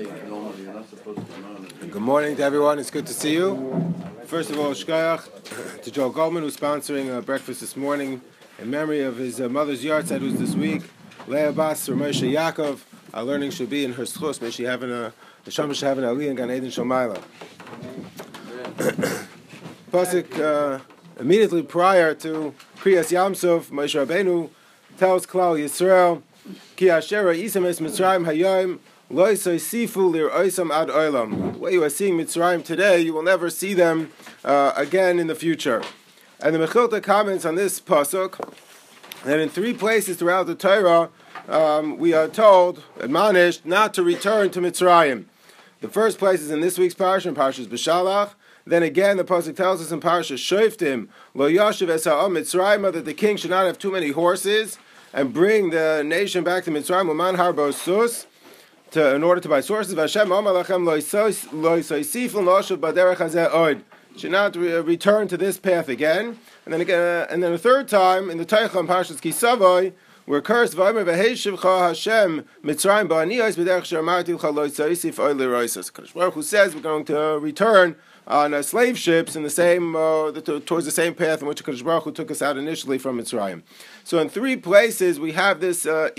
Good morning to everyone. It's good to see you. First of all, shkayach to Joe Goldman, who's sponsoring a breakfast this morning in memory of his uh, mother's yahrzeit, who's this week. Leah Bas Ramosha Yaakov. Our learning should be in her schus. May she have a the Shama should have an aliyah and Gan Eden Shomayla. Pasuk uh, immediately prior to Kriyas Yamsuf, Moshe Rabbeinu tells Klal Yisrael, Ki Ashera Isam Es Mitzrayim Hayom The you are seeing Mitzrayim today, you will never see them uh, again in the future. And the Mechilta comments on this pasuk that in three places throughout the Torah um, we are told, admonished, not to return to Mitzrayim. The first place is in this week's parsha, in Parshas B'Shalach. Then again, the pasuk tells us in Parshas Shoftim, Lo Yashiv Esa'am Mitzrayim, that the king should not have too many horses and bring the nation back to Mitzrayim, Uman Harbo Sus, to, in order to buy sources. Hashem Baderech Oid. Should not re- return to this path again. And then again, uh, and then a third time in the Teicham Parshas Kisavoy, we're cursed Hashem Baruch Hu says we're going to return on uh, slave ships in the same uh, the, towards the same path in which Kadosh Baruch Hu took us out initially from Mitzrayim. So in three places we have this uh,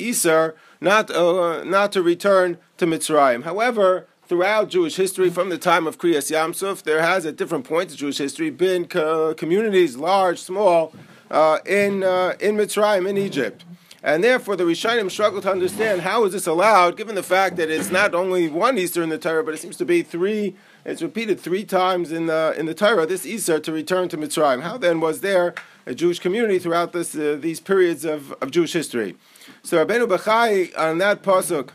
not uh, not to return to Mitzrayim. However, throughout Jewish history, from the time of Kriyas Yamsuf, there has at different points of Jewish history been co- communities, large, small, uh, in uh, in Mitzrayim, in Egypt. And therefore, the Rishonim struggle to understand how is this allowed, given the fact that it's not only one Isser in the Torah, but it seems to be three. It's repeated three times in the in the Torah. This Isser to return to Mitzrayim. How then was there a Jewish community throughout this uh, these periods of, of Jewish history? So Rabbeinu Bachai on that pasuk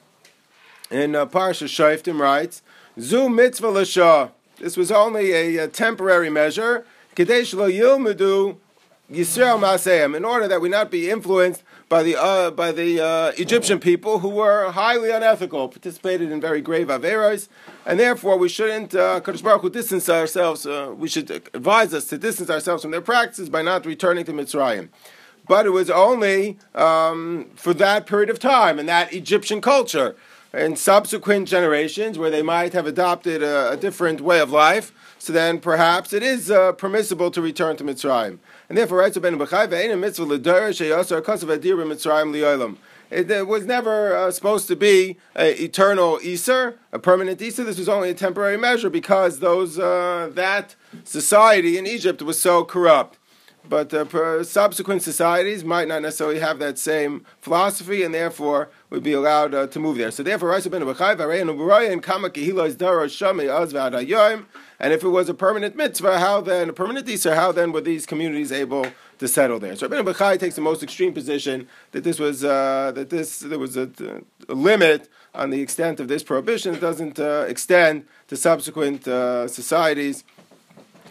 in uh, Parsha Shoftim writes, "Zu mitzvah l'shah." This was only a, a temporary measure. Kadesh lo yilmedu Yisrael Maseim, in order that we not be influenced by the uh, by the uh, Egyptian people who were highly unethical, participated in very grave averos, and therefore we shouldn't uh, Kadosh Baruch Hu distance ourselves. Uh, we should advise us to distance ourselves from their practices by not returning to Mitzrayim. But it was only um, for that period of time and that Egyptian culture. In subsequent generations, where they might have adopted a, a different way of life, so then perhaps it is uh, permissible to return to Mitzrayim. And therefore, writes Ben mitzvah li'olam. It was never uh, supposed to be an eternal Isser, a permanent Isser. This was only a temporary measure because those uh, that society in Egypt was so corrupt. But uh, subsequent societies might not necessarily have that same philosophy, and therefore would be allowed uh, to move there. So therefore, Raisa ben and if it was a permanent mitzvah, how then, a permanent Isser, how then were these communities able to settle there? So Rabbeinu Bechai takes the most extreme position that this was, uh, that this, there was a, a, limit on the extent of this prohibition. It doesn't uh, extend to subsequent uh, societies,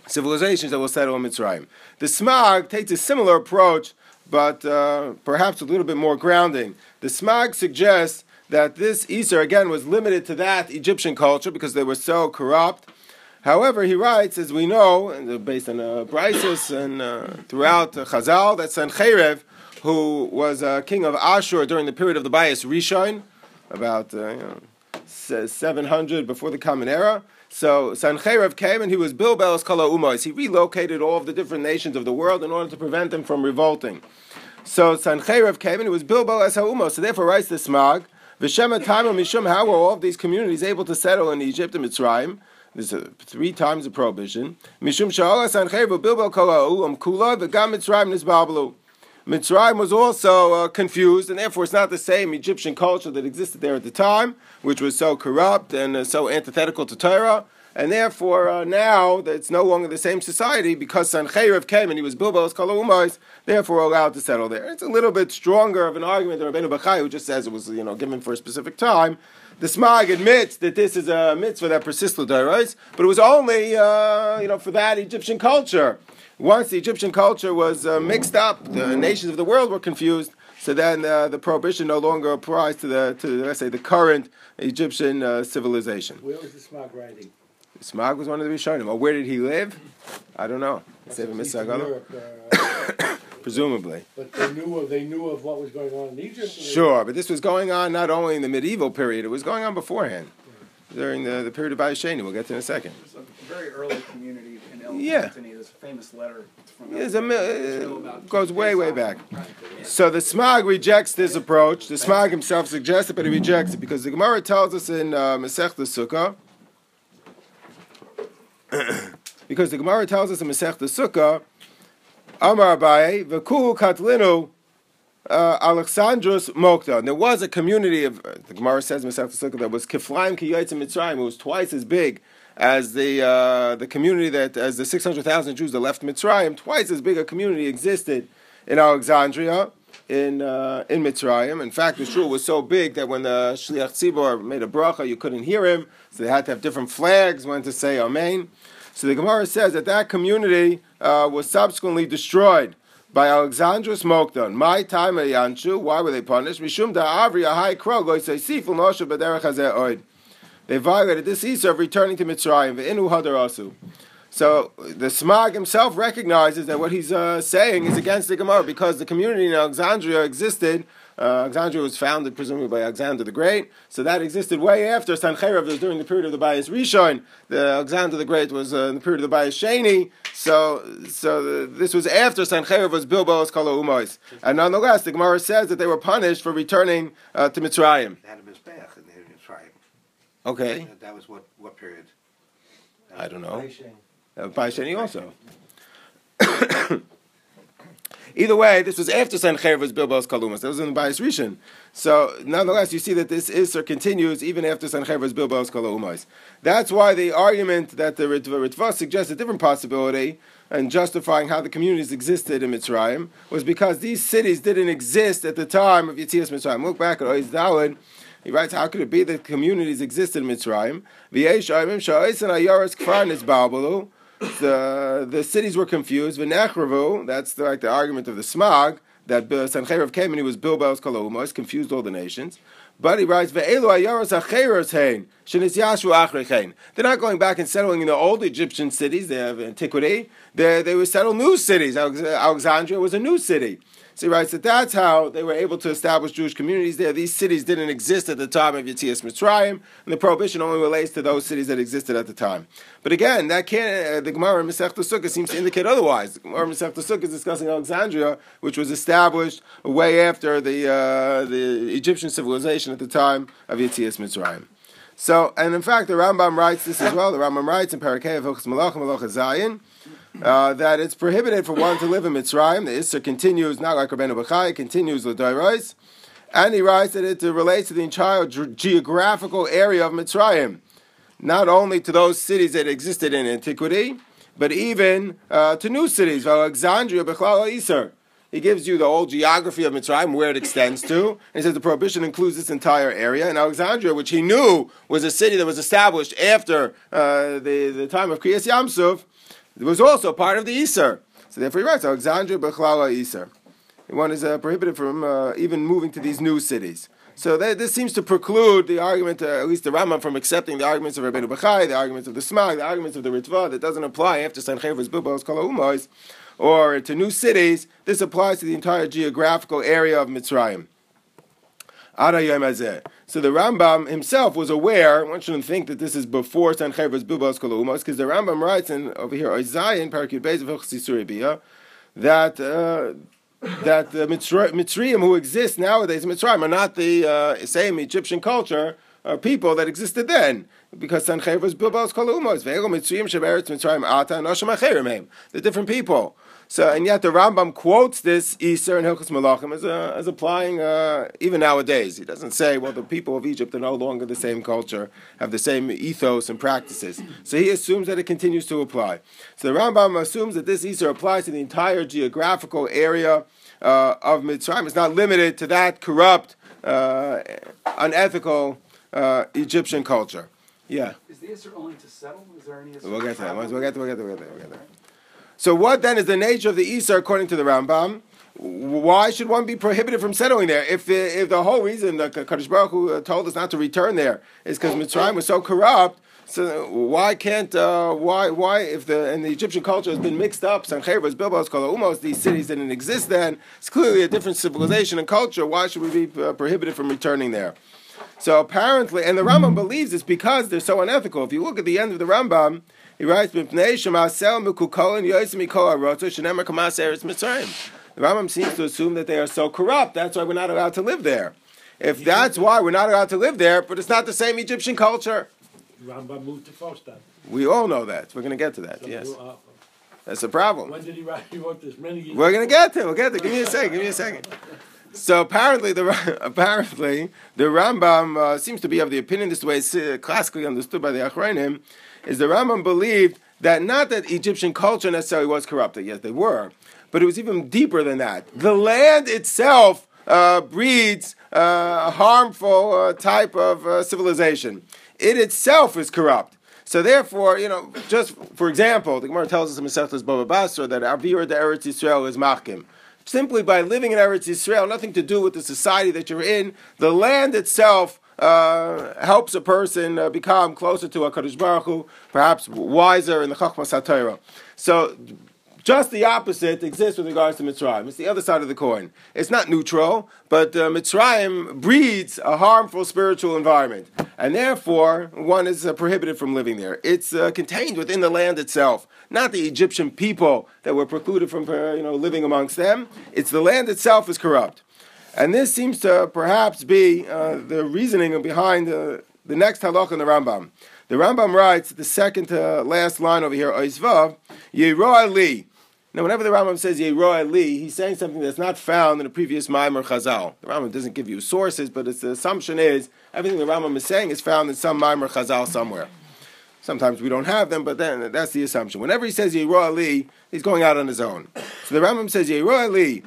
civilizations that will settle in Mitzrayim. The Smag takes a similar approach, but uh, perhaps a little bit more grounding. The Smag suggests that this Isser, again, was limited to that Egyptian culture because they were so corrupt However, he writes, as we know, based on uh, Brises and uh, throughout uh, Chazal, that Sancheiriv, who was uh, king of Ashur during the period of the Bayis Rishon, about uh, you know, 700 before the Common Era. So Sancheiriv came and he was Bilbel Kala Umos. He relocated all of the different nations of the world in order to prevent them from revolting. So Sancheiriv came and it was Bilbel as Umos. So therefore writes the Smag, V'shema Taima Mishum, how were all of these communities able to settle in Egypt and Mitzrayim? There's a, three times the prohibition. Mishum bilbel kula Mitzrayim Mitzrayim was also uh, confused, and therefore it's not the same Egyptian culture that existed there at the time, which was so corrupt and uh, so antithetical to Torah. And therefore, uh, now it's no longer the same society because Sancheiriv came and he was Bilbel Kalumais, therefore allowed to settle there. It's a little bit stronger of an argument than Rabbeinu Bachai, who just says it was you know given for a specific time. The Smag admits that this is a mitzvah that persists l'dairos, but it was only uh, you know for that Egyptian culture. Once the Egyptian culture was uh, mixed up, the nations of the world were confused. So then uh, the prohibition no longer applies to the to let's say the current Egyptian uh, civilization. Where was the Smag writing? Smag was one of the Rishonim. Well, where did he live? I don't know. Europe, uh, Presumably. But they knew of they knew of what was going on in Egypt. Sure, but this was going on not only in the medieval period; it was going on beforehand. during the, the period of Bayis Sheni. We'll get to in a second. There's a very early community in El Yeah. Anthony. There's a famous letter from It's a mi- Anthony uh, goes way, way back. So the Smag rejects this approach. The Smag himself suggests it, but he rejects it because the Gemara tells us in uh, Masechta Sukkah. Because the Gemara tells us in Masechta Sukkah, Amar Abaye, V'ku Katlinu uh, Alexandros Mokta. And there was a community of, uh, the Gemara says in Masechta Sukkah, that was Kiflaim Ki Yotzim Mitzrayim, it was twice as big as the uh, the community that, as the 600,000 Jews that left Mitzrayim, twice as big a community existed in Alexandria, in uh, in Mitzrayim. In fact, the shul was so big that when the Shliach Tzibor made a bracha, you couldn't hear him, so they had to have different flags when to say Amen. So the Gemara says that that community uh, was subsequently destroyed by Alexandrus Mokdon. My time Yanshu, why were they punished? Mishum da Avri Ahai Krogo say Siful Nosha. They violated this Isser of returning to Mitzrayim. Ve'inu Hadar Asu. So the Smag himself recognizes that what he's uh, saying is against the Gemara because the community in Alexandria existed. Uh, Alexandria was founded presumably by Alexander the Great, so that existed way after Sancheirav. was during the period of the Bayis Rishon. The Alexander the Great was uh, in the period of the Bayis Sheni. So, so the, this was after Sancheirav was Bilbel Kala Umois. And nonetheless, the Gemara says that they were punished for returning uh, to Mitzrayim. They had a mizbeach in the Mitzrayim. Okay, That- That was what, what period? I don't know. Uh, Sheni also. Either way, this was after Sancheir was Bilbel Kalumas. That was in the Bayis Rishon. So, nonetheless, you see that this is or continues even after Sancheir was Bilbel Kalumas. That's why the argument that the Ritva, suggests a different possibility and justifying how the communities existed in Mitzrayim was because these cities didn't exist at the time of Yetzias Mitzrayim. Look back at Oiz Dawid. He writes, how could it be that communities existed in Mitzrayim? The, the cities were confused. V'nechravu, that's the, like the argument of the Smag, that Sancheirav came and he was Bilbel Kolomos, confused all the nations. But he writes, Ve'elu ayoras acheros hein, shenis yashu achrechein. They're not going back and settling in the old Egyptian cities, they have antiquity. They, they would settle new cities. Alexandria was a new city. So he writes that that's how they were able to establish Jewish communities there. These cities didn't exist at the time of Yetzias Mitzrayim, and the prohibition only relates to those cities that existed at the time. But again, that can't, uh, the Gemara in Masech Sukkah seems to indicate otherwise. The Gemara in Masech Sukkah is discussing Alexandria, which was established way after the, uh, the Egyptian civilization at the time of Yetzias Mitzrayim. So, and in fact, the Rambam writes this as well. The Rambam writes in Parakeh of Malach Malach Zayin uh, that it's prohibited for one to live in Mitzrayim. The Isser continues, not like Rabbeinu Bachai, continues L'Dairais. And he writes that it relates to the entire ge- geographical area of Mitzrayim, not only to those cities that existed in antiquity, but even uh, to new cities, Alexandria, Bechlal Isser. He gives you the whole geography of Mitzrayim, where it extends to, and he says the prohibition includes this entire area. And Alexandria, which he knew was a city that was established after uh, the, the time of Kriyas Yamsuf, it was also part of the Isser. So therefore he writes, Alexandria Bechlala Isser. One is uh, prohibited from uh, even moving to these new cities. So that, this seems to preclude the argument, uh, at least the Rambam, from accepting the arguments of Rabbeinu Bachai, the arguments of the Smag, the arguments of the Ritva, that doesn't apply after Sanchever's Bilbel Kala or to new cities. This applies to the entire geographical area of Mitzrayim. So the Rambam himself was aware. One shouldn't think that this is before Sanchever's Bilbel Kolumos, because the Rambam writes in over here Isaiah Parakid Beis of Hilchos that uh, that the Mitzrayim who exist nowadays Mitzrayim are not the uh, same Egyptian culture or people that existed then. Because Sanchever's Bilbel Kolumos, Ve'elu Mitzrayim Sheberetz Mitzrayim Ata Nosham Acherim. They're different people. So, and yet the Rambam quotes this Isser in Hilchos Malachim as, uh, as applying uh, even nowadays. He doesn't say, well, the people of Egypt are no longer the same culture, have the same ethos and practices. So he assumes that it continues to apply. So the Rambam assumes that this Isser applies to the entire geographical area uh, of Mitzrayim. It's not limited to that corrupt, uh, unethical uh, Egyptian culture. Yeah. Is the Isser only to settle? Is there any We'll get to that. travel? We'll get to, we'll get to, we'll get to, we'll get to. So what then is the nature of the Isar according to the Rambam? Why should one be prohibited from settling there? If the, if the whole reason the Kadosh Baruch Hu uh, told us not to return there is because Mitzrayim was so corrupt, so why can't uh, why why if the and the Egyptian culture has been mixed up, Sancheivas, Bilbel, Umos, these cities didn't exist then. It's clearly a different civilization and culture. Why should we be uh, prohibited from returning there? So apparently, and the Rambam believes it's because they're so unethical. If you look at the end of the Rambam, he writes, The Rambam seems to assume that they are so corrupt, that's why we're not allowed to live there. If that's why we're not allowed to live there, but it's not the same Egyptian culture. Rambam moved to Fustat. We all know that. We're going to get to that, So, yes. uh, That's the problem. When did he write? He wrote this many years. We're gonna get there. We'll get there. Give me a second. Give me a second. So apparently, the apparently the Rambam uh, seems to be of the opinion. This way, it's uh, classically understood by the Achronim, is the Rambam believed that not that Egyptian culture necessarily was corrupted. Yes, they were, but it was even deeper than that. The land itself uh, breeds uh, a harmful uh, type of uh, civilization. It itself is corrupt. So therefore, you know, just for example, the Gemara tells us in Masechtas Baba Basra that Avir de Eretz Yisrael is machkim. Simply by living in Eretz Yisrael, nothing to do with the society that you're in. The land itself uh, helps a person uh, become closer to Hakadosh Baruch Hu, perhaps wiser in the Chachmas HaTorah. So just the opposite exists with regards to Mitzrayim. It's the other side of the coin. It's not neutral, but uh, Mitzrayim breeds a harmful spiritual environment, and therefore one is uh, prohibited from living there. It's uh, contained within the land itself, not the Egyptian people that were precluded from uh, you know living amongst them. It's the land itself is corrupt, and this seems to perhaps be uh, the reasoning behind uh, the next halach in the Rambam. The Rambam writes the second to last line over here, Oizvav, Yeroa li. Now, whenever the Rambam says Yeroa li, he's saying something that's not found in the previous Maimer Chazal. The Rambam doesn't give you sources, but its the assumption is everything the Rambam is saying is found in some Maimer Chazal somewhere. Sometimes we don't have them, but then that's the assumption. Whenever he says Yeroa li, he's going out on his own. So the Rambam says Yeroa li,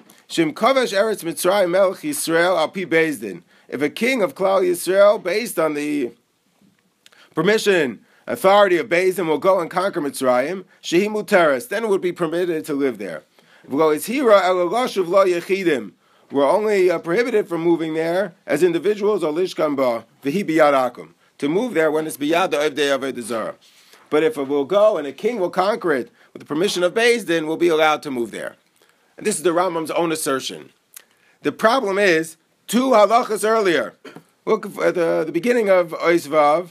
Eretz Melch Yisrael Al Pi. If a king of Klal Yisrael, based on the permission, authority of Bezin will go and conquer Mitzrayim, Shehi Muteris, then it would be permitted to live there. We're only uh, prohibited from moving there as individuals or lishkan ba v'hi to move there when it's biyad the. But if it will go and a king will conquer it with the permission of Bezdin, we'll be allowed to move there. And this is the Rambam's own assertion. The problem is two halachas earlier. Look at the, the beginning of Oisvav.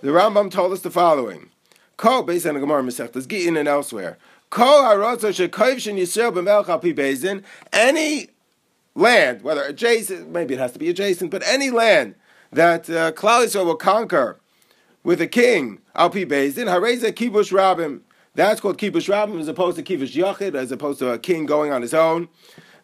The Rambam told us the following: Kol based on the Gemara Masechtas Gittin and elsewhere. Kol harotzah shekayv shen Yisrael b'melch al bezin. Any land, whether adjacent, maybe it has to be adjacent, but any land that uh, Klal Yisrael will conquer with a king al bezin hareza kibush rabim. That's called kibush rabim as opposed to kibush yachid, as opposed to a king going on his own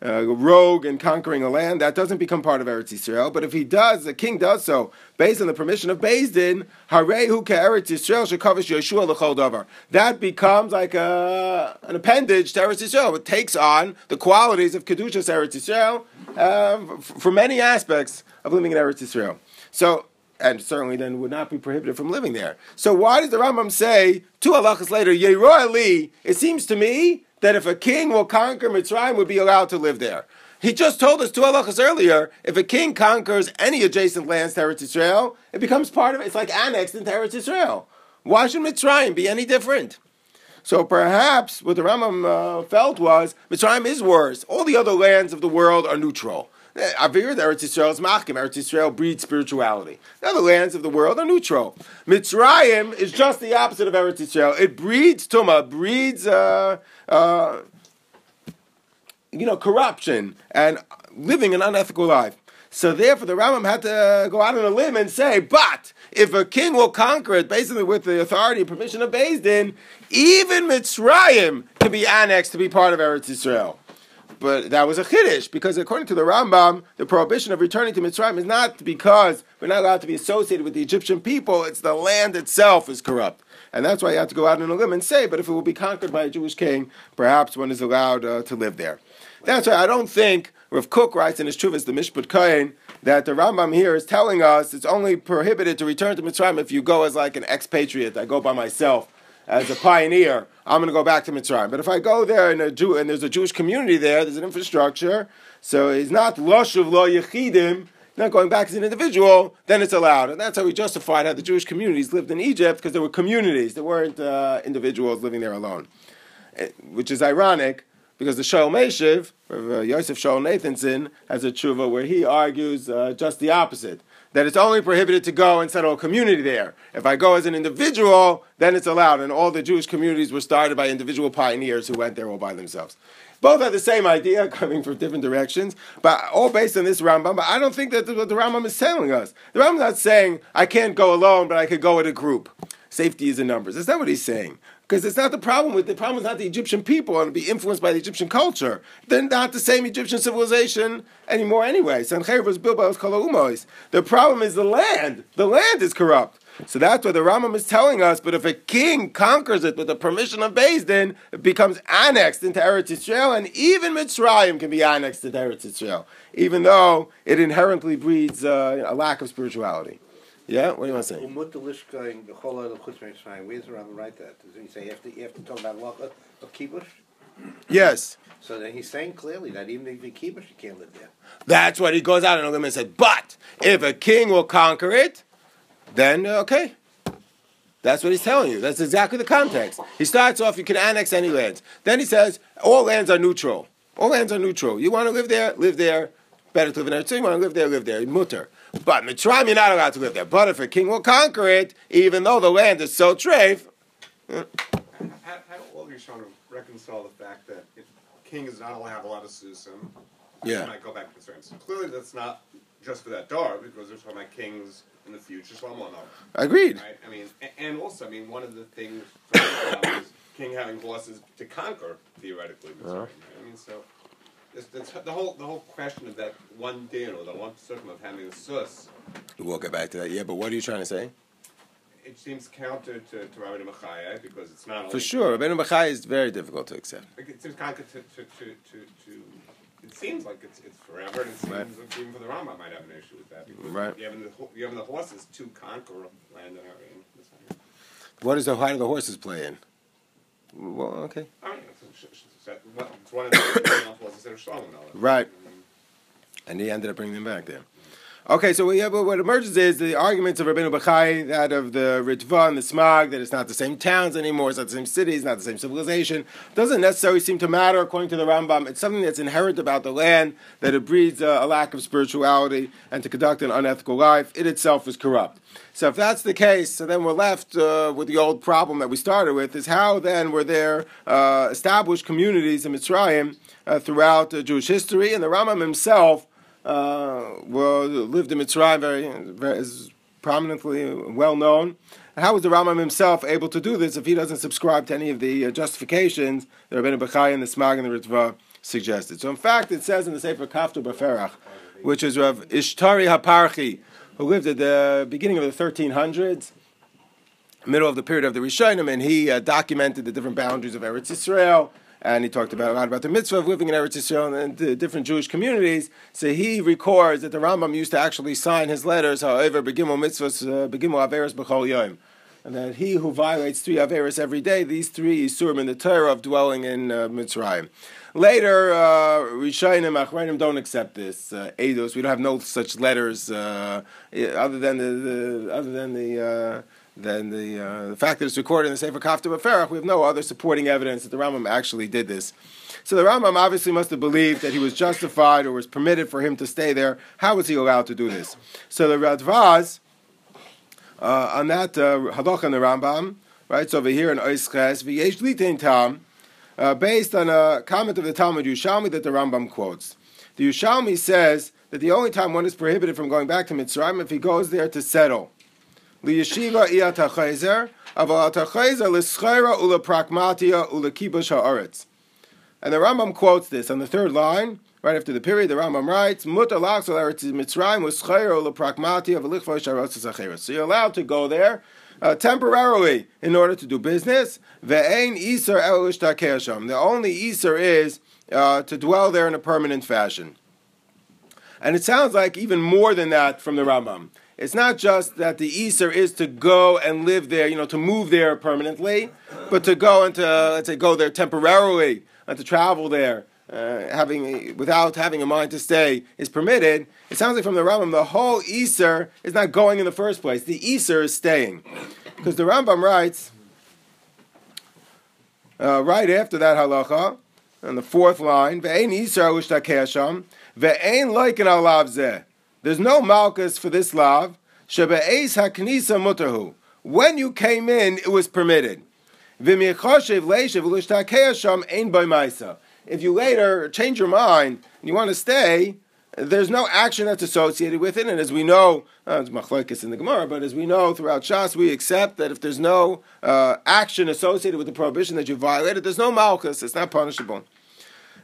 uh, rogue and conquering a land, that doesn't become part of Eretz Yisrael. But if he does, the king does so based on the permission of Bezdin, Harehu Eretz Yisrael shekavish Yeshua l'chol davar. That becomes like a, an appendage to Eretz Yisrael. It takes on the qualities of Kedushas Eretz Yisrael uh, for many aspects of living in Eretz Yisrael. So and certainly then would not be prohibited from living there. So why does the Rambam say two halachas later, Yeroa Ali? It seems to me that if a king will conquer Mitzrayim, would be allowed to live there. He just told us two halachas earlier. If a king conquers any adjacent lands to Eretz Yisrael, it becomes part of it. It's like annexed into Eretz Yisrael. Why should Mitzrayim be any different? So perhaps what the Rambam uh, felt was Mitzrayim is worse. All the other lands of the world are neutral. Avir, Eretz Yisrael is machkim. Eretz Yisrael breeds spirituality. The other lands of the world are neutral. Mitzrayim is just the opposite of Eretz Yisrael. It breeds tuma, breeds, uh, uh, you know, corruption and living an unethical life. So therefore, the Rambam had to go out on a limb and say, but if a king will conquer it, basically with the authority and permission of Bezdin, even Mitzrayim can be annexed to be part of Eretz Yisrael. But that was a chiddush because according to the Rambam, the prohibition of returning to Mitzrayim is not because we're not allowed to be associated with the Egyptian people. It's the land itself is corrupt, and that's why you have to go out on a limb and say. But if it will be conquered by a Jewish king, perhaps one is allowed uh, to live there. That's why I don't think Rav Kook writes in his Chuvas, the Mishpat Kohen, that the Rambam here is telling us it's only prohibited to return to Mitzrayim if you go as like an expatriate. I go by myself as a pioneer, I'm going to go back to Mitzrayim. But if I go there and, a Jew, and there's a Jewish community there, there's an infrastructure, so he's not loshuv lo yechidim, not going back as an individual, then it's allowed. And that's how we justified how the Jewish communities lived in Egypt, because there were communities, there weren't uh, individuals living there alone. Eh, which is ironic, because the Shaul Meshiv, uh, Yosef Shaul Nathanson, has a tshuva where he argues uh, just the opposite that it's only prohibited to go and settle a community there. If I go as an individual, then it's allowed. And all the Jewish communities were started by individual pioneers who went there all by themselves. Both have the same idea, coming from different directions, but all based on this Rambam. But I don't think that what the Rambam is telling us. The Rambam's not saying I can't go alone, but I could go with a group. Safety is in numbers. Is that what he's saying. Because it's not the problem with the problem is not the Egyptian people and be influenced by the Egyptian culture. They're not the same Egyptian civilization anymore anyway. Sancheir was built by Umois. The problem is the land. The land is corrupt. So that's what the Rambam is telling us. But if a king conquers it with the permission of Din, it becomes annexed into Eretz Yisrael, and even Mitzrayim can be annexed into Eretz Yisrael, even though it inherently breeds uh, a lack of spirituality. Yeah, what do you want to say? Umut the Lishka the whole other Chutz Mitzrayim. Where's the Rambam write that? Does he say you have to you have to talk about of kibush? Yes. So then he's saying clearly that even if you kibush, you can't live there. That's what he goes out and and said. But if a king will conquer it, then uh, okay. That's what he's telling you. That's exactly the context. He starts off, you can annex any lands. Then he says, all lands are neutral. All lands are neutral. You want to live there, live there. Better to live in Eretz. You want to live there, live there. Mutter. But Mitzrayim, you're not allowed to live there. But if a king will conquer it, even though the land is so treif. How, how all these trying to reconcile the fact that if king is not allowed to have a lot of susim, Yeah. might go back to. So clearly that's not just for that dar, because they're talking about kings in the future, so I'm Shlomo Agreed. Right? I mean, and also, I mean, one of the things is king having horses to conquer, theoretically, Mitzrayim. Uh-huh. right? I mean, so it's, it's the whole the whole question of that one din or the one circum of having a sus, We'll get back to that. Yeah, but what are you trying to say? it seems counter to, to Rabbi Machaya because it's not For sure, Rabbi Bachai is very difficult to accept. It seems counter to, to, to, to, to it seems like it's, it's forever, and it seems Right. like even for the Rambam might have an issue with that because Right. you having the you having the horses to conquer land and everything. What does the height of the horses play in? Well, okay. I mean, one of the. Right. And he ended up bringing them back there. Okay, so we have, what emerges is the arguments of Rabbeinu Bachai, that of the Ritva and the Smag, that it's not the same towns anymore, it's not the same cities, not the same civilization, doesn't necessarily seem to matter according to the Rambam. It's something that's inherent about the land, that it breeds uh, a lack of spirituality, and to conduct an unethical life, it itself is corrupt. So if that's the case, so then we're left uh, with the old problem that we started with, is how then were there uh, established communities in Mitzrayim uh, throughout uh, Jewish history, and the Rambam himself uh, well, lived in Mitzrayim, very, very is prominently well known. How was the Rambam himself able to do this if he doesn't subscribe to any of the uh, justifications that Rabbeinu Bachai and the Smag and the Ritva suggested? So, in fact, it says in the Sefer Kaftu Beferach, which is Rav Ishtori Haparchi, who lived at the beginning of the 1300s, middle of the period of the Rishonim, and he uh, documented the different boundaries of Eretz Yisrael and he talked about a lot about the mitzvah of living in Eretz Yisrael and the different Jewish communities. So he records that the Rambam used to actually sign his letters, however, begimel mitzvahs, uh, begimel averos b'chol yom. And that he who violates three averos every day, these three isurim in the Torah of dwelling in uh, Mitzrayim. Later, uh, Rishonim, Achronim don't accept this. Uh, Eidos, we don't have no such letters uh, other than the, the other than the. Uh, then the, uh, the fact that it's recorded in the Sefer Kafta Beferach, we have no other supporting evidence that the Rambam actually did this. So the Rambam obviously must have believed that he was justified or was permitted for him to stay there. How was he allowed to do this? So the Radvaz, uh, on that uh, and the Rambam, right, so over here in Oisches, V'yesh Litain Tam, uh, based on a comment of the Talmud Yerushalmi that the Rambam quotes. The Yerushalmi says that the only time one is prohibited from going back to Mitzrayim if he goes there to settle. Liyeshiva iyat ha'chayzer, aval ha'chayzer l'schayra u'lepragmatia u'lekibush ha'aretz. And the Rambam quotes this on the third line, right after the period. The Rambam writes, "Mutar lachzol eretz Mitzrayim u'schayra u'lepragmatia v'lichvosh ha'aretz ha'chayrus." So you're allowed to go there uh, temporarily in order to do business. Ve'ein iser el ishtaker The only iser is uh, to dwell there in a permanent fashion. And it sounds like even more than that from the Rambam. It's not just that the Isser is to go and live there, you know, to move there permanently, but to go and to, let's say, go there temporarily and to travel there, uh, having without having a mind to stay is permitted. It sounds like from the Rambam, the whole Isser is not going in the first place. The Isser is staying, because the Rambam writes uh, right after that halacha on the fourth line, "Ve'ein Isser u'shtakei Hashem, ve'ein like an alav zeh." There's no malchus for this lav. Shebe'ez haknisa mutarhu. When you came in, it was permitted. If you later change your mind and you want to stay, there's no action that's associated with it. And as we know, uh, it's in the Gemara, but as we know throughout Shas, we accept that if there's no uh, action associated with the prohibition that you violated, there's no malchus. It's not punishable.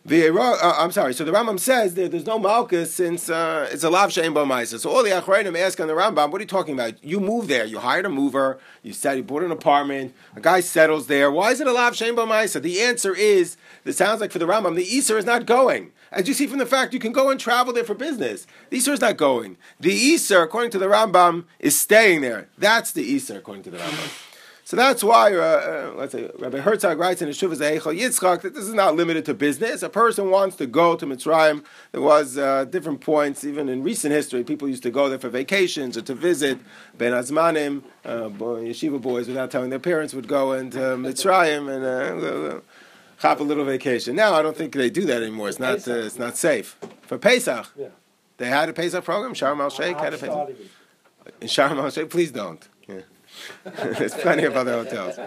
The, uh, I'm sorry. So the Rambam says that there's no malchus since uh, it's a lav shein b'maisa. So all the Achronim ask on the Rambam, what are you talking about? You moved there. You hired a mover. You said you bought an apartment. A guy settles there. Why is it a lav shein b'maisa? The answer is, it sounds like for the Rambam, the Isser is not going. As you see from the fact, you can go and travel there for business. The Isser is not going. The Isser, according to the Rambam, is staying there. That's the Isser, according to the Rambam. So that's why, uh, uh, let's say, Rabbi Herzog writes in his Shuvah Heichal Yitzchak that this is not limited to business. A person wants to go to Mitzrayim. There was uh, different points, even in recent history, people used to go there for vacations or to visit. Ben Azmanim, uh, boy, yeshiva boys, without telling their parents, would go into Mitzrayim and uh, have a little vacation. Now I don't think they do that anymore. It's not. Uh, it's not safe for Pesach. Yeah. They had a Pesach program. Sharm el Sheikh had a Pesach. In Sharm el Sheikh, please don't. There's plenty of other hotels.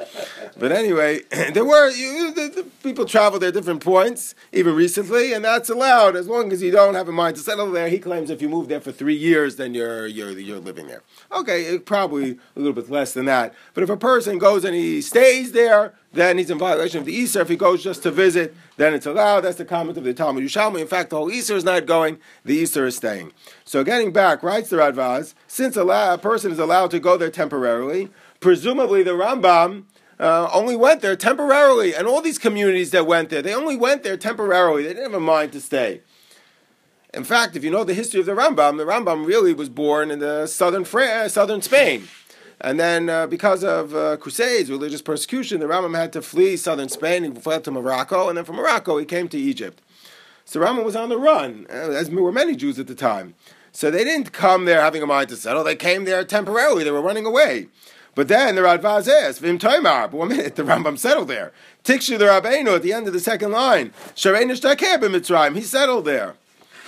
But anyway, there were you, the, the people travel there different points, even recently, and that's allowed as long as you don't have a mind to settle there. He claims if you move there for three years, then you're you're you're living there. Okay, probably a little bit less than that. But if a person goes and he stays there, then he's in violation of the Isser. If he goes just to visit, then it's allowed. That's the comment of the Talmud Yerushalmi. In fact, the whole Isser is not going; the Isser is staying. So, getting back, writes the Radvaz, since a, a person is allowed to go there temporarily, presumably the Rambam uh, only went there temporarily, and all these communities that went there, they only went there temporarily. They didn't have a mind to stay. In fact, if you know the history of the Rambam, the Rambam really was born in the southern France, southern Spain. And then, uh, because of uh, crusades, religious persecution, the Rambam had to flee southern Spain. He fled to Morocco, and then from Morocco, he came to Egypt. So Rambam was on the run, uh, as were many Jews at the time. So they didn't come there having a mind to settle. They came there temporarily. They were running away. But then the Radvaz asked, Vim Toimar, but one minute, the Rambam settled there. Tikshu the Rabbeinu at the end of the second line. Shareinish Mitzrayim. He settled there.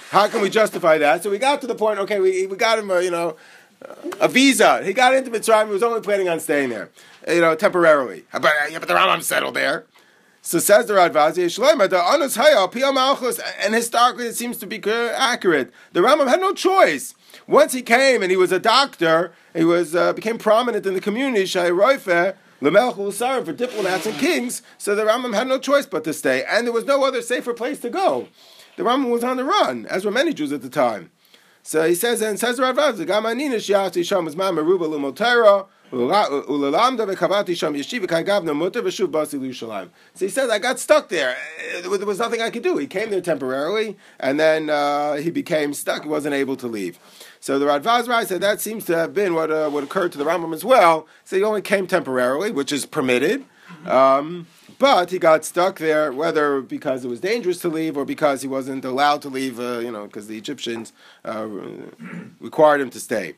How can we justify that? So we got to the point, okay, we, we got him, uh, you know, a visa. He got into Mitzrayim. He was only planning on staying there, you know, temporarily. But, yeah, but the Rambam settled there. So says the Radvazi, and historically it seems to be accurate. The Rambam had no choice. Once he came and he was a doctor, he was uh, became prominent in the community. Shai Roife, for diplomats and kings. So the Rambam had no choice but to stay, and there was no other safer place to go. The Rambam was on the run, as were many Jews at the time. So he says, and says Ravav, the Gamanina Shiati Sham is Mama Ruba Lumotera, Ulalamda Vekavati Sham Yeshiva Kaigavna Mutter Veshuv Basi Yerushalayim. So he says, I got stuck there. There was nothing I could do. He came there temporarily, and then uh, he became stuck. He wasn't able to leave. So the Radvaz said that seems to have been what, uh, what occurred to the Rambam as well. So he only came temporarily, which is permitted. Um, but he got stuck there, whether because it was dangerous to leave or because he wasn't allowed to leave, uh, you know, because the Egyptians uh, required him to stay.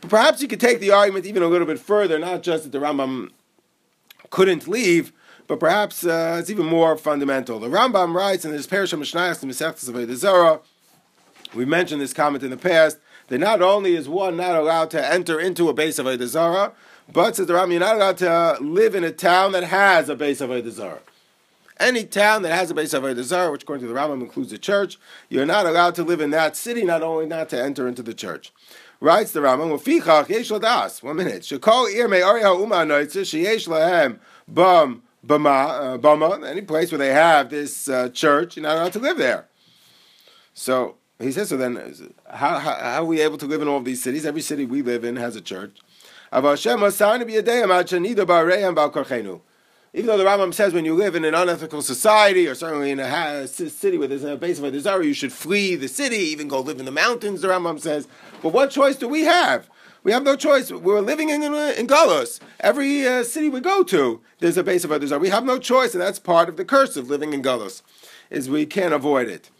But perhaps you could take the argument even a little bit further, not just that the Rambam couldn't leave, but perhaps uh, it's even more fundamental. The Rambam writes in his Parashah Mishnayos, the Masechtas of Zara, we mentioned this comment in the past, that not only is one not allowed to enter into a base of A. Zara, but says the Rambam, you're not allowed to live in a town that has a base of Avodah Any town that has a base of Avodah which according to the Rambam includes a church, you're not allowed to live in that city, not only not to enter into the church. Writes the Rambam. One minute. Shekol bam bama uh, bama. Any place where they have this uh, church, you're not allowed to live there. So he says. So then, how, how, how are we able to live in all of these cities? Every city we live in has a church. Even though the Rambam says when you live in an unethical society, or certainly in a city there's a base of a desire, you should flee the city, even go live in the mountains, the Rambam says. But what choice do we have? We have no choice. We're living in, in, Galus. Every uh, city we go to, there's a base of desire. We have no choice, and that's part of the curse of living in Galus, is we can't avoid it.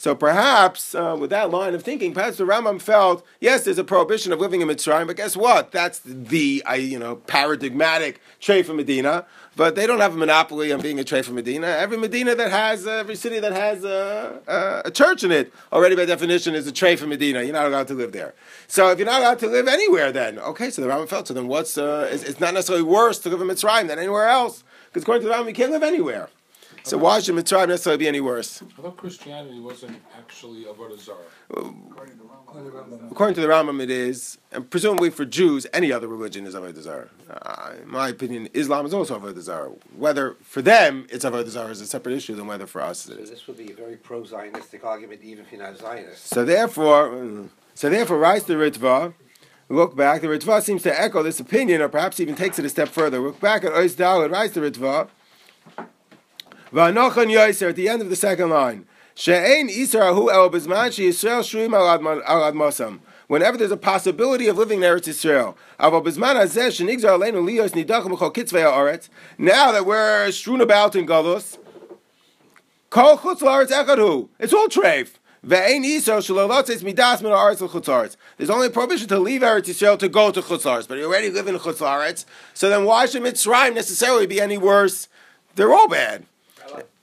So perhaps uh, with that line of thinking, perhaps the Rambam felt yes, there's a prohibition of living in Mitzrayim, but guess what? That's the uh, you know paradigmatic trade for Medina. But they don't have a monopoly on being a trade for Medina. Every Medina that has uh, every city that has a, a, a church in it already by definition is a trade for Medina. You're not allowed to live there. So if you're not allowed to live anywhere, then okay. So the Rambam felt so. Then what's uh, it's, it's not necessarily worse to live in Mitzrayim than anywhere else because according to the Rambam, you can't live anywhere. So why should Mitzrayim necessarily be any worse? I thought Christianity wasn't actually avodah zarah. According to Rambam. According to the Rambam, it is, and presumably for Jews, any other religion is avodah zarah. Uh, in my opinion, Islam is also avodah zarah. Whether for them it's avodah zarah is a separate issue than whether for us it So this would be a very pro-Zionistic argument, even if you're not Zionist. So therefore, so therefore, writes the Ritva. Look back. The Ritva seems to echo this opinion, or perhaps even takes it a step further. Look back at Ois Dalit. Writes the Ritva. V'anochan yoiser at the end of the second line. She'ein Isra hu el bizman she'Yisrael al adma- al admosam. Whenever there's a possibility of living there, it's Israel. Now that we're strewn about in Galus. It's all treif. Yisrael. There's only a prohibition to leave Eretz Yisrael to go to chutz la'aretz, but you already live in chutz la'aretz. So then why should Mitzrayim necessarily be any worse? They're all bad.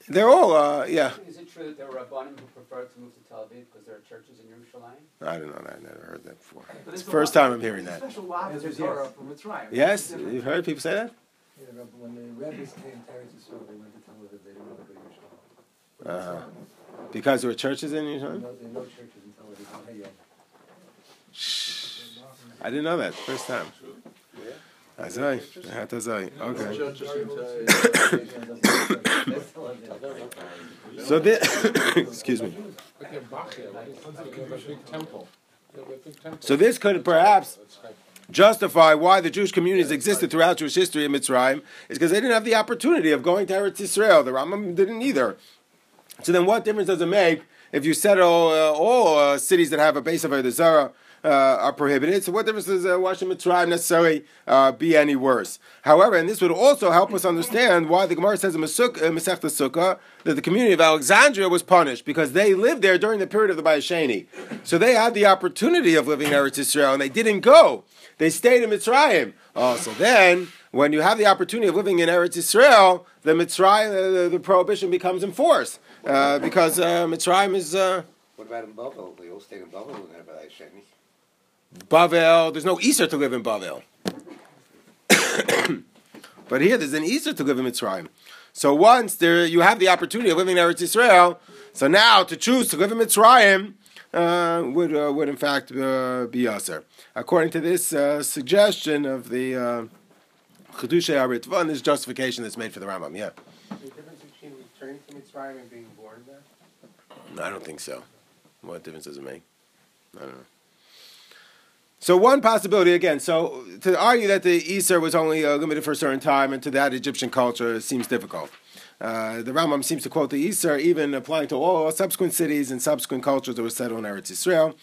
They're all, uh, yeah. Is it true that there were Rabbanim who preferred to move to Tel Aviv because there are churches in Yerushalayim? I don't know that. I never heard that before. But It's the first time I'm hearing that. Special lot of Yes, Torah yes. from Yes? You've heard people say that? Yeah, when the rabbis came to Eretz Yisrael, they went to Tel Aviv, they didn't want to go to Yerushalayim. Uh, because there were churches in There are Yerushalayim? no, there are no churches in Tel Aviv, not yet. I didn't know that. First time. Azai. Azai. Okay. So this, excuse me. So this could perhaps justify why the Jewish communities existed throughout Jewish history in Mitzrayim is because they didn't have the opportunity of going to Eretz Yisrael. The Rambam didn't either. So then, what difference does it make if you settle uh, all uh, cities that have a base of Avodah Zarah uh, are prohibited? So what difference does uh, should Mitzrayim necessarily uh, be any worse? However, and this would also help us understand why the Gemara says in uh, Masechta Sukkah that the community of Alexandria was punished because they lived there during the period of the Bayis Sheni. So they had the opportunity of living in Eretz Yisrael and they didn't go. They stayed in Mitzrayim. Oh, so then when you have the opportunity of living in Eretz Yisrael, the Mitzrayim, uh, the, the prohibition becomes in force uh, because uh, Mitzrayim is uh, What about in Bavel? They all stayed in when they were Sheni. Bavel. There's no Isser to live in Bavel, but here there's an Isser to live in Mitzrayim. So once there, you have the opportunity of living in Eretz Israel, so now to choose to live in Mitzrayim uh, would uh, would in fact uh, be aser. According to this uh, suggestion of the uh, Chedushay Aritva, and this justification that's made for the Rambam. Yeah. The difference between returning to Mitzrayim and being born there? I don't think so. What difference does it make? I don't know. So one possibility again. So to argue that the Isser was only uh, limited for a certain time and to that Egyptian culture seems difficult. Uh, the Rambam seems to quote the Isser even applying to all subsequent cities and subsequent cultures that were settled in Eretz Yisrael.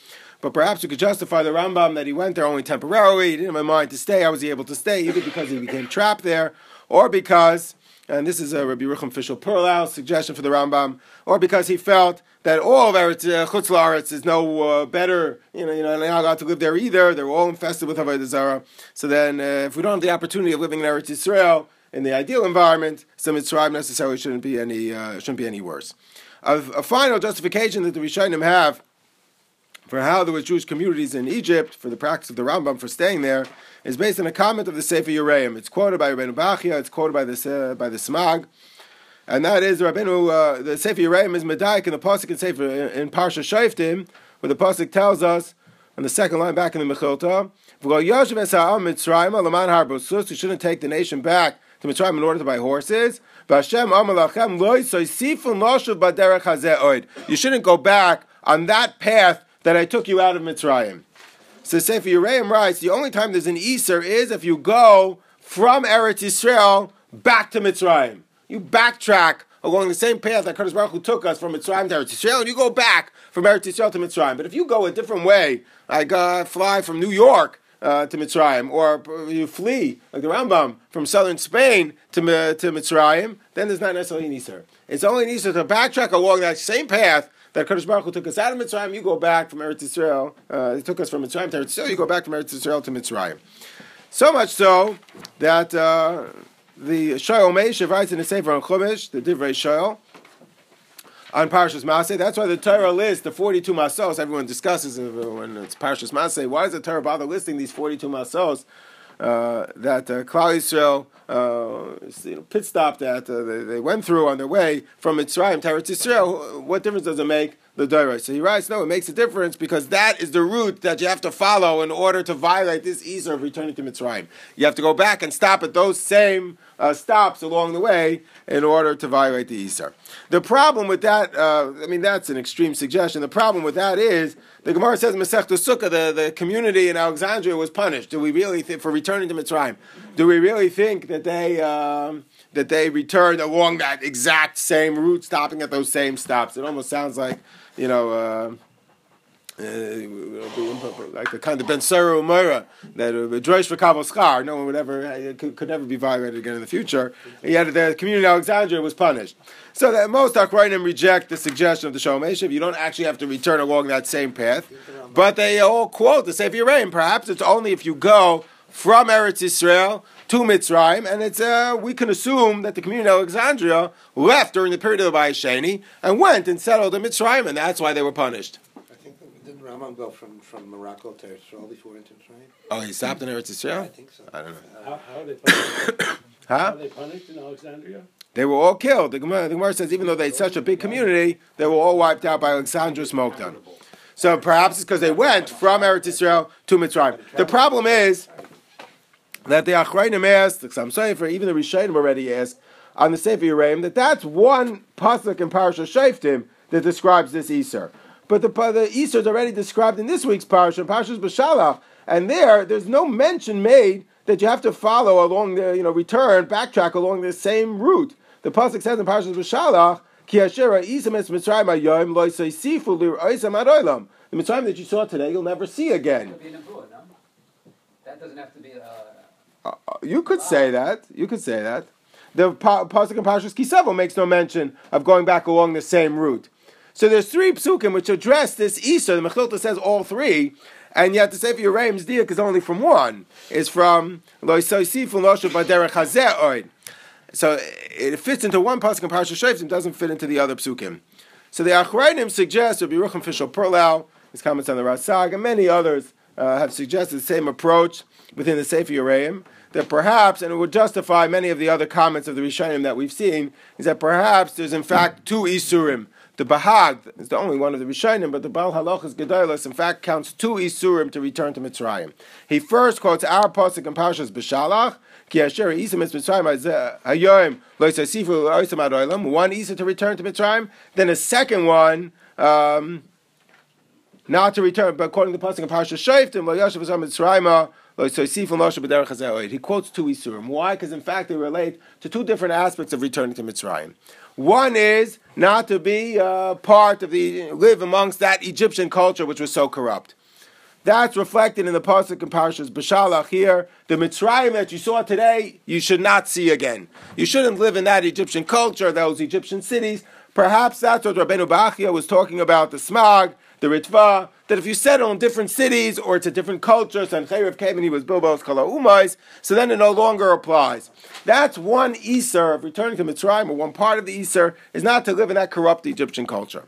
But perhaps we could justify the Rambam that he went there only temporarily. He didn't have a mind to stay. How was he able to stay? Either because he became trapped there, or because, and this is a Rabbi Rucham Fishel Perlau suggestion for the Rambam, or because he felt that all of Eretz uh, Chutz La'aretz is no uh, better. You know, you know, they're not allowed to live there either. They're all infested with Avodah Zarah. So then, uh, if we don't have the opportunity of living in Eretz Yisrael in the ideal environment, so Mitzrayim necessarily shouldn't be any uh, shouldn't be any worse. A, a final justification that the Rishonim have for how there was Jewish communities in Egypt for the practice of the Rambam for staying there is based on a comment of the Sefer Yereim. It's quoted by Rabbeinu Bachai. It's quoted by the uh, by the Smag, and that is Rabbeinu. Uh, the Sefer Yereim is Medaik and the pasuk in Sefer in, Parsha Shoftim, where the pasuk tells us on the second line back in the Mechilta. You shouldn't take the nation back to Mitzrayim in order to buy horses. You shouldn't go back on that path that I took you out of Mitzrayim. So Sefer Yereim writes, the only time there's an Isser is if you go from Eretz Yisrael back to Mitzrayim. You backtrack along the same path that Kadosh Baruch Hu took us from Mitzrayim to Eretz Yisrael, and you go back from Eretz Yisrael to Mitzrayim. But if you go a different way, like uh, fly from New York uh, to Mitzrayim, or you flee, like the Rambam, from southern Spain to, to Mitzrayim, then there's not necessarily an Isser. It's only an Isser to backtrack along that same path that Kadosh Baruch Hu took us out of Mitzrayim. You go back from Eretz Yisrael. Uh, he took us from Mitzrayim to Eretz Yisrael. You go back from Eretz Yisrael to Mitzrayim. So much so that uh, the Shoel Meishav writes in the Sefer on Chumash, the Divrei Shoel, on Parshas Maseh. That's why the Torah lists the 42 masos. Everyone discusses when it's Parshas Maseh. Why does the Torah bother listing these 42 masos uh, that uh, Klal Yisrael uh, you know, pit stopped at, uh, they, they, went through on their way from Mitzrayim to Eretz Yisrael? What difference does it make? The Torah. So he writes, no, it makes a difference because that is the route that you have to follow in order to violate this Isser of returning to Mitzrayim. You have to go back and stop at those same uh, stops along the way in order to violate the Isser. The problem with that, uh, I mean, that's an extreme suggestion. The problem with that is the Gemara says Masech Sukkah, the, the community in Alexandria was punished. Do we really think for returning to Mitzrayim? Do we really think that they um, that they returned along that exact same route, stopping at those same stops? It almost sounds like you know. Uh, uh, like the kind of Ben Sorer Umoreh that uh, for Kabul Schar, no one would ever uh, could, could never be violated again in the future. Yet the community of Alexandria was punished. So that most Achronim reject the suggestion of the Shalom. You don't actually have to return along that same path, but they all quote the Sefer Yereim. Perhaps it's only if you go from Eretz Israel to Mitzrayim, and it's uh, we can assume that the community of Alexandria left during the period of the Bayis Sheni and went and settled in Mitzrayim, and that's why they were punished. Rambam go from, from Morocco to Israel before into Israel? Oh, he stopped in Eretz Israel? I think so. I don't know. How, how are they punished? Huh? How are they punished in Alexandria? They were all killed. The Gemara, the Gemara says even though they had such a big community, they were all wiped out by Alexandros Mokdon. So perhaps it's because they went from Eretz Israel to Mitzrayim. The problem is that the Achronim asked, the Chassam Sofer, even the Rishonim already asked on the Sefer Yereim, that that's one pasuk in Parashat Shoftim that describes this Isser. But the, the Isser is already described in this week's parsha, Parshas B'Shalach, and there, there's no mention made that you have to follow along the, you know, return, backtrack along the same route. The pasuk says in Parshas B'Shalach, Ki Asher Isamis Mitzrayim. The Mitzrayim that you saw today, you'll never see again. That doesn't have to be. Uh, you could say that. You could say that. The pasuk in Parshas Kisavo makes no mention of going back along the same route. So there's three psukim which address this Isser. The Mechilta says all three, and yet the Sefer Yereim's diak is only from one. Is from Lo Yisosifu Noshu Baderech Hazeh So it fits into one pasuk in Parashat Shoftim, doesn't fit into the other psukim. So the Achronim suggest, Rabbi Yerucham Fishel Perlow, his comments on the Rasag, and many others uh, have suggested the same approach within the Sefer Yereim, that perhaps, and it would justify many of the other comments of the Rishonim that we've seen, is that perhaps there's in fact two Isurim the Bahag is the only one of the Rishonim, but the Baal Halachos Gedolos in fact counts two Isurim to return to Mitzrayim. He first quotes our pasuk in Parshas B'Shalach, Ki Asher Isim Es Mitzrayim Hayoim one Isa to return to Mitzrayim, then a second one, um, not to return, but according to the pasuk in Parshas Shoftim, Lo Yashav Mitzrayim he quotes two Isurim. Why? Because in fact they relate to two different aspects of returning to Mitzrayim. One is not to be uh, part of the live amongst that Egyptian culture which was so corrupt. That's reflected in the pasuk in Parshas B'Shalach here. The Mitzrayim that you saw today, you should not see again. You shouldn't live in that Egyptian culture, those Egyptian cities. Perhaps that's what Rabbeinu Bachia was talking about, the Smag, the ritva, that if you settle in different cities or it's a different culture, so in Chayrev Kevin was Bilbo's Kala Umais, so then it no longer applies. That's one Isser of returning to Mitzrayim, or one part of the Isser, is not to live in that corrupt Egyptian culture.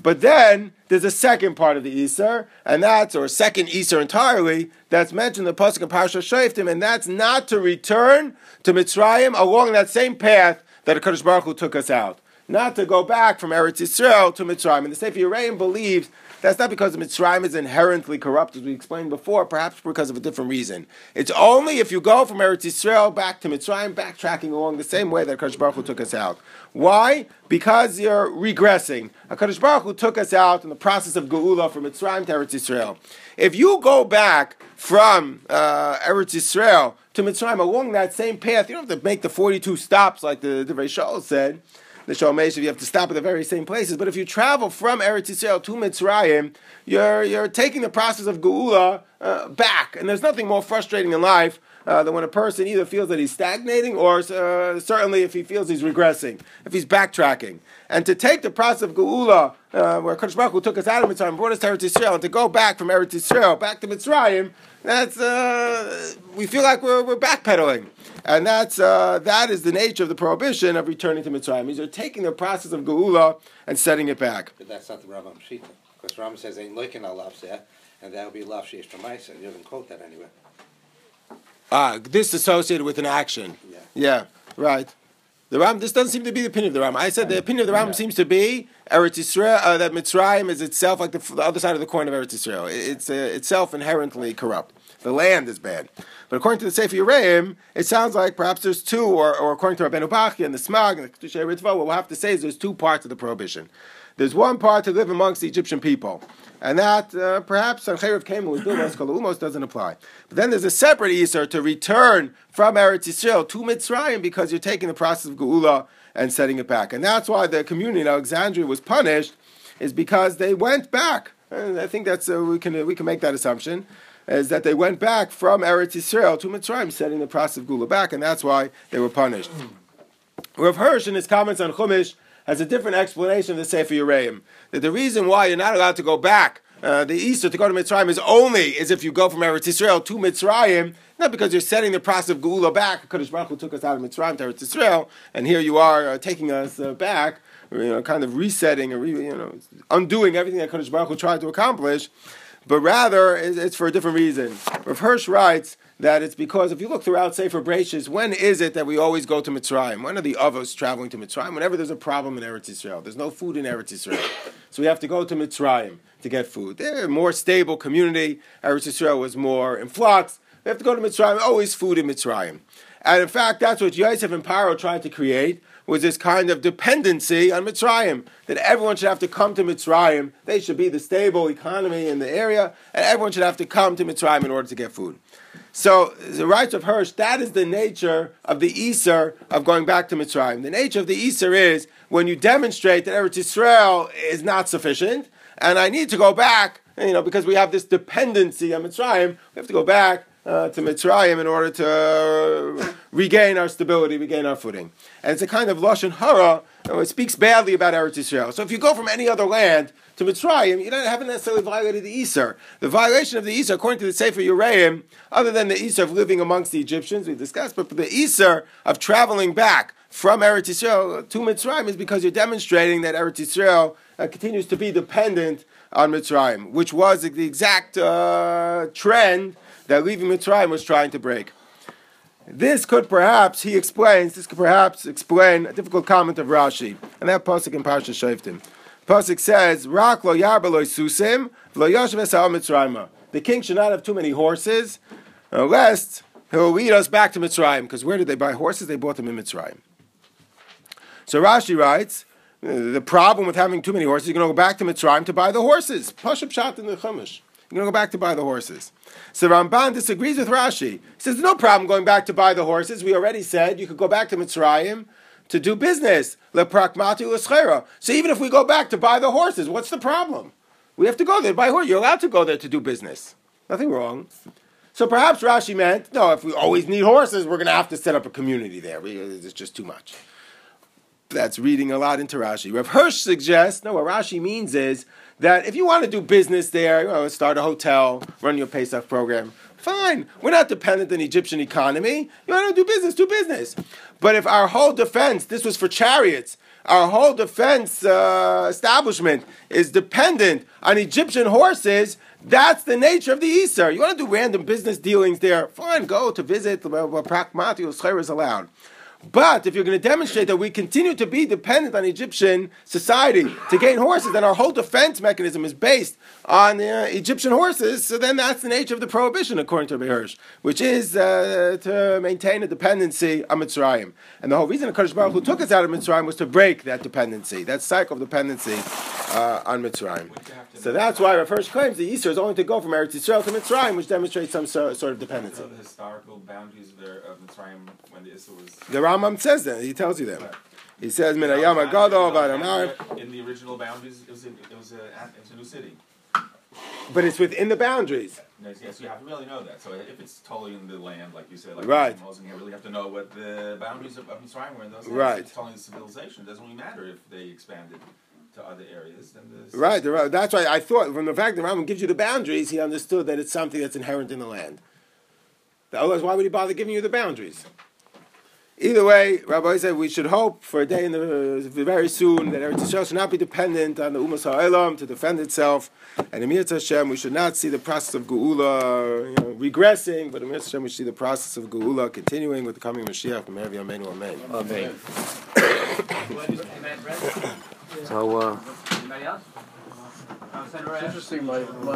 But then there's a second part of the Isser, and that's, or second Isser entirely, that's mentioned in the Pasuk of Parsha Shoftim, and that's not to return to Mitzrayim along that same path that HaKadosh Baruch Hu took us out. Not to go back from Eretz Yisrael to Mitzrayim. And the Sefer Yereim believes that's not because Mitzrayim is inherently corrupt, as we explained before, perhaps because of a different reason. It's only if you go from Eretz Yisrael back to Mitzrayim, backtracking along the same way that Kadosh Baruch Hu took us out. Why? Because you're regressing. HaKadosh Baruch Hu took us out in the process of Geula from Mitzrayim to Eretz Yisrael. If you go back from uh, Eretz Yisrael to Mitzrayim along that same path, you don't have to make the 42 stops like the, the Shaul said the Shalom you have to stop at the very same places. But if you travel from Eretz Yisrael to Mitzrayim, you're, you're taking the process of Geula uh, back. And there's nothing more frustrating in life uh, that when a person either feels that he's stagnating or uh, certainly if he feels he's regressing, if he's backtracking. And to take the process of Geula, uh, where Kadosh Baruch Hu took us out of Mitzrayim, brought us to Eretz Yisrael, and to go back from Eretz Yisrael back to Mitzrayim, that's uh, we feel like we're, we're backpedaling, and that's uh, that is the nature of the prohibition of returning to Mitzrayim. These are taking the process of Geula and setting it back. But that's not the Rambam Shita. Because Rambam says ain't loikin al lafzeh, and that would be lav sheish tramaisa. He doesn't quote that anywhere. Ah, this associated with an action. Yeah. Yeah, right. The Ram. This doesn't seem to be the opinion of the Ram. I said the opinion of the Ram seems to be Eretz Yisrael uh, that Mitzrayim is itself like the, the other side of the coin of Eretz Yisrael. It's uh, itself inherently corrupt. The land is bad. But according to the Sefer Yereim, it sounds like perhaps there's two, or, or according to Rabbeinu Bachya and the Smag and the Ritva, what we'll have to say is there's two parts of the prohibition. There's one part to live amongst the Egyptian people, and that uh, perhaps on Chayrav Kemel Umos doesn't apply. But then there's a separate Isser to return from Eretz Yisrael to Mitzrayim because you're taking the process of Geula and setting it back. And that's why the community in Alexandria was punished, is because they went back. And I think that's uh, we can uh, we can make that assumption, is that they went back from Eretz Yisrael to Mitzrayim, setting the process of Geula back, and that's why they were punished. Rav Hirsch, in his comments on Chumash, has a different explanation of the Sefer Yereim. That the reason why you're not allowed to go back, uh, the Isser to go to Mitzrayim, is only as if you go from Eretz Yisrael to Mitzrayim, not because you're setting the process of Geula back. Kadosh Baruch Hu took us out of Mitzrayim to Eretz Yisrael, and here you are uh, taking us uh, back, you know, kind of resetting and re, you know, undoing everything that Kadosh Baruch Hu tried to accomplish. But rather, it's it's for a different reason. Rav Hirsch writes that it's because if you look throughout Sefer Bereshis, when is it that we always go to Mitzrayim? When are the Avos traveling to Mitzrayim? Whenever there's a problem in Eretz Yisrael, there's no food in Eretz Yisrael, so we have to go to Mitzrayim to get food. They're a more stable community. Eretz Yisrael was more in flux. We have to go to Mitzrayim. Oh, Always food in Mitzrayim, and in fact, that's what Yosef and Paro tried to create was this kind of dependency on Mitzrayim, that everyone should have to come to Mitzrayim. They should be the stable economy in the area, and everyone should have to come to Mitzrayim in order to get food. So the rights of Hirsch, that is the nature of the Isser of going back to Mitzrayim. The nature of the Isser is when you demonstrate that Eretz Yisrael is not sufficient, and I need to go back, you know, because we have this dependency on Mitzrayim, we have to go back uh, to Mitzrayim in order to regain our stability, regain our footing. And it's a kind of Lashon Hara, you it speaks badly about Eretz Yisrael. So if you go from any other land to Mitzrayim, you don't haven't necessarily violated the Isser. The violation of the Isser, according to the Sefer Yereim, other than the Isser of living amongst the Egyptians, we discussed, but the Isser of traveling back from Eretz Yisrael to Mitzrayim is because you're demonstrating that Eretz Yisrael uh, continues to be dependent on Mitzrayim, which was the exact uh, trend that leaving Mitzrayim was trying to break. This could perhaps, he explains, this could perhaps explain a difficult comment of Rashi, and that pasuk in Parsha Shoftim. Pasuk says, "Rak lo yarba lo susim, lo esal Mitzrayim." The king should not have too many horses, uh, lest he'll lead us back to Mitzrayim. Because where did they buy horses? They bought them in Mitzrayim. So Rashi writes, the problem with having too many horses, you're going to go back to Mitzrayim to buy the horses. Pashup shot in the Chumash. Going to go back to buy the horses. So Ramban disagrees with Rashi. He says, no problem going back to buy the horses. We already said you could go back to Mitzrayim to do business. So even if we go back to buy the horses, what's the problem? We have to go there to buy horses. You're allowed to go there to do business. Nothing wrong. So perhaps Rashi meant, no, if we always need horses, we're going to have to set up a community there. It's just too much. That's reading a lot into Rashi. Rav Hirsch suggests, no, what Rashi means is that if you want to do business there, you know, start a hotel, run your Pesach program, fine. We're not dependent on the Egyptian economy. You want to do business, do business. But if our whole defense, this was for chariots, our whole defense uh, establishment is dependent on Egyptian horses, that's the nature of the Isser. You want to do random business dealings there, fine, go to visit, The Prakmati Pragmati, is allowed. But if you're going to demonstrate that we continue to be dependent on Egyptian society to gain horses, then our whole defense mechanism is based on uh, Egyptian horses, so then that's the nature of the prohibition, according to Hirsch, which is uh, to maintain a dependency on Mitzrayim. And the whole reason Kadosh Baruch Hu took us out of Mitzrayim was to break that dependency, that cycle of dependency uh, on Mitzrayim. So that's why Hirsch claims the Isser is only to go from Eretz Yisrael to Mitzrayim, which demonstrates some so, sort of dependency. So the historical boundaries there of Mitzrayim when the Issa was. The Rambam says that. He tells you that. He says, "Min hayam hagado v'adamar." In the original boundaries, it was, in, it was, uh, a, it was a new city. but it's within the boundaries. Yes, yes, you have to really know that. So uh, if it's totally in the land, like you said, like Right. Moses, you really have to know what the boundaries of, of Mitzrayim were in those areas. Right. It's totally the civilization. It doesn't really matter if they expanded to other areas. Then the Right, that's why I thought from the fact that Rambam gives you the boundaries, he understood that it's something that's inherent in the land. Otherwise, why would he bother giving you the boundaries? Either way, Rabbi said we should hope for a day in the very soon that Eretz Yisrael should not be dependent on the Umas Ha'olam to defend itself. And in Mirz Hashem, we should not see the process of Geula you know, regressing, but in Mirz Hashem, we should see the process of Geula continuing with the coming Mashiach. From Amen, Amen. Amen, Brett? So, uh, Anybody else? Uh, Senator it's interesting, my, my